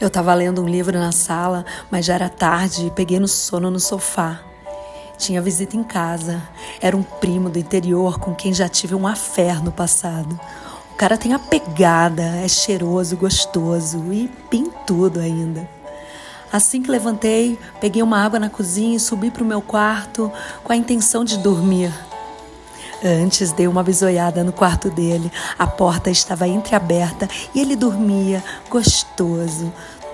Eu estava lendo um livro na sala, mas já era tarde e peguei no sono no sofá. Tinha visita em casa. Era um primo do interior com quem já tive um affair no passado. O cara tem a pegada, é cheiroso, gostoso e pintudo ainda. Assim que levantei, peguei uma água na cozinha e subi para o meu quarto com a intenção de dormir. Antes dei uma bisoiada no quarto dele. A porta estava entreaberta e ele dormia gostoso,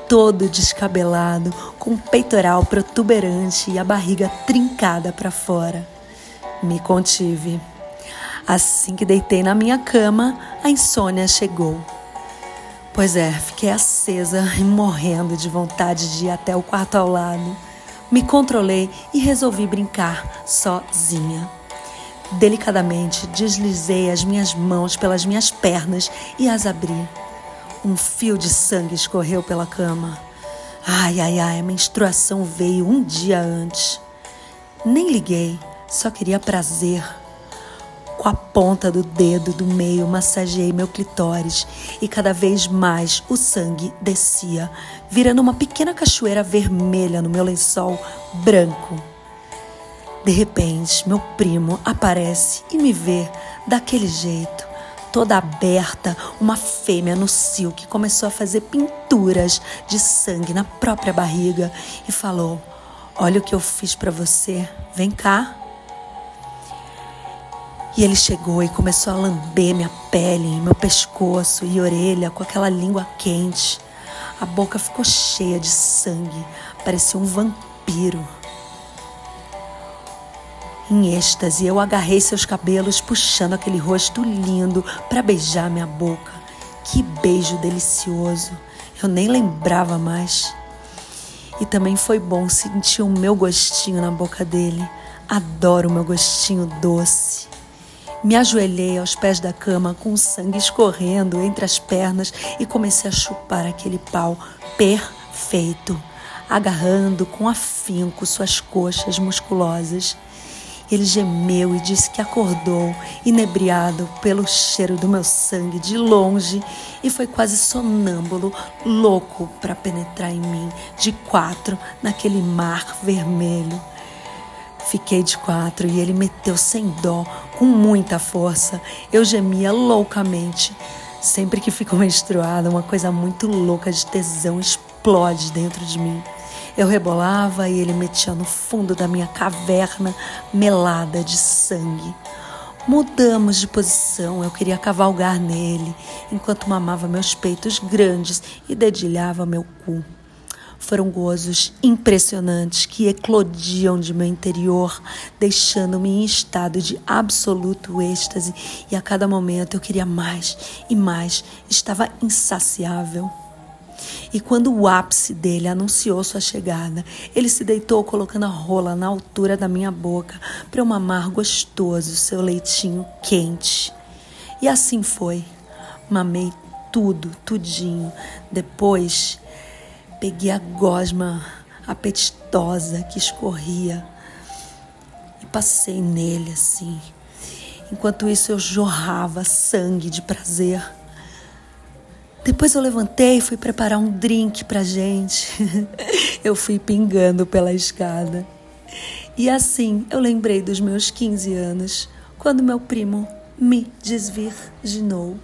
todo descabelado, com o peitoral protuberante e a barriga trincada para fora. Me contive. Assim que deitei na minha cama, a insônia chegou. Pois é, fiquei acesa e morrendo de vontade de ir até o quarto ao lado. Me controlei e resolvi brincar sozinha. Delicadamente deslizei as minhas mãos pelas minhas pernas e as abri. Um fio de sangue escorreu pela cama. Ai, ai, ai, a menstruação veio um dia antes. Nem liguei, só queria prazer. Com a ponta do dedo do meio massageei meu clitóris e cada vez mais o sangue descia, virando uma pequena cachoeira vermelha no meu lençol branco. De repente, meu primo aparece e me vê daquele jeito, toda aberta, uma fêmea no cio que começou a fazer pinturas de sangue na própria barriga e falou: Olha o que eu fiz para você, vem cá. E ele chegou e começou a lamber minha pele, meu pescoço e orelha com aquela língua quente. A boca ficou cheia de sangue, parecia um vampiro. Em êxtase, eu agarrei seus cabelos, puxando aquele rosto lindo para beijar minha boca. Que beijo delicioso! Eu nem lembrava mais. E também foi bom sentir o meu gostinho na boca dele. Adoro o meu gostinho doce. Me ajoelhei aos pés da cama com o sangue escorrendo entre as pernas e comecei a chupar aquele pau perfeito, agarrando com afinco suas coxas musculosas. Ele gemeu e disse que acordou, inebriado pelo cheiro do meu sangue de longe, e foi quase sonâmbulo, louco para penetrar em mim, de quatro, naquele mar vermelho. Fiquei de quatro e ele meteu sem dó, com muita força. Eu gemia loucamente. Sempre que fico menstruada, uma coisa muito louca de tesão explode dentro de mim. Eu rebolava e ele metia no fundo da minha caverna melada de sangue. Mudamos de posição, eu queria cavalgar nele, enquanto mamava meus peitos grandes e dedilhava meu cu. Foram gozos impressionantes que eclodiam de meu interior, deixando-me em estado de absoluto êxtase, e a cada momento eu queria mais e mais, estava insaciável. E quando o ápice dele anunciou sua chegada, ele se deitou colocando a rola na altura da minha boca para eu mamar gostoso seu leitinho quente. E assim foi. Mamei tudo, tudinho. Depois peguei a gosma apetitosa que escorria e passei nele assim. Enquanto isso eu jorrava sangue de prazer. Depois eu levantei e fui preparar um drink pra gente. eu fui pingando pela escada. E assim eu lembrei dos meus 15 anos, quando meu primo me desvirginou.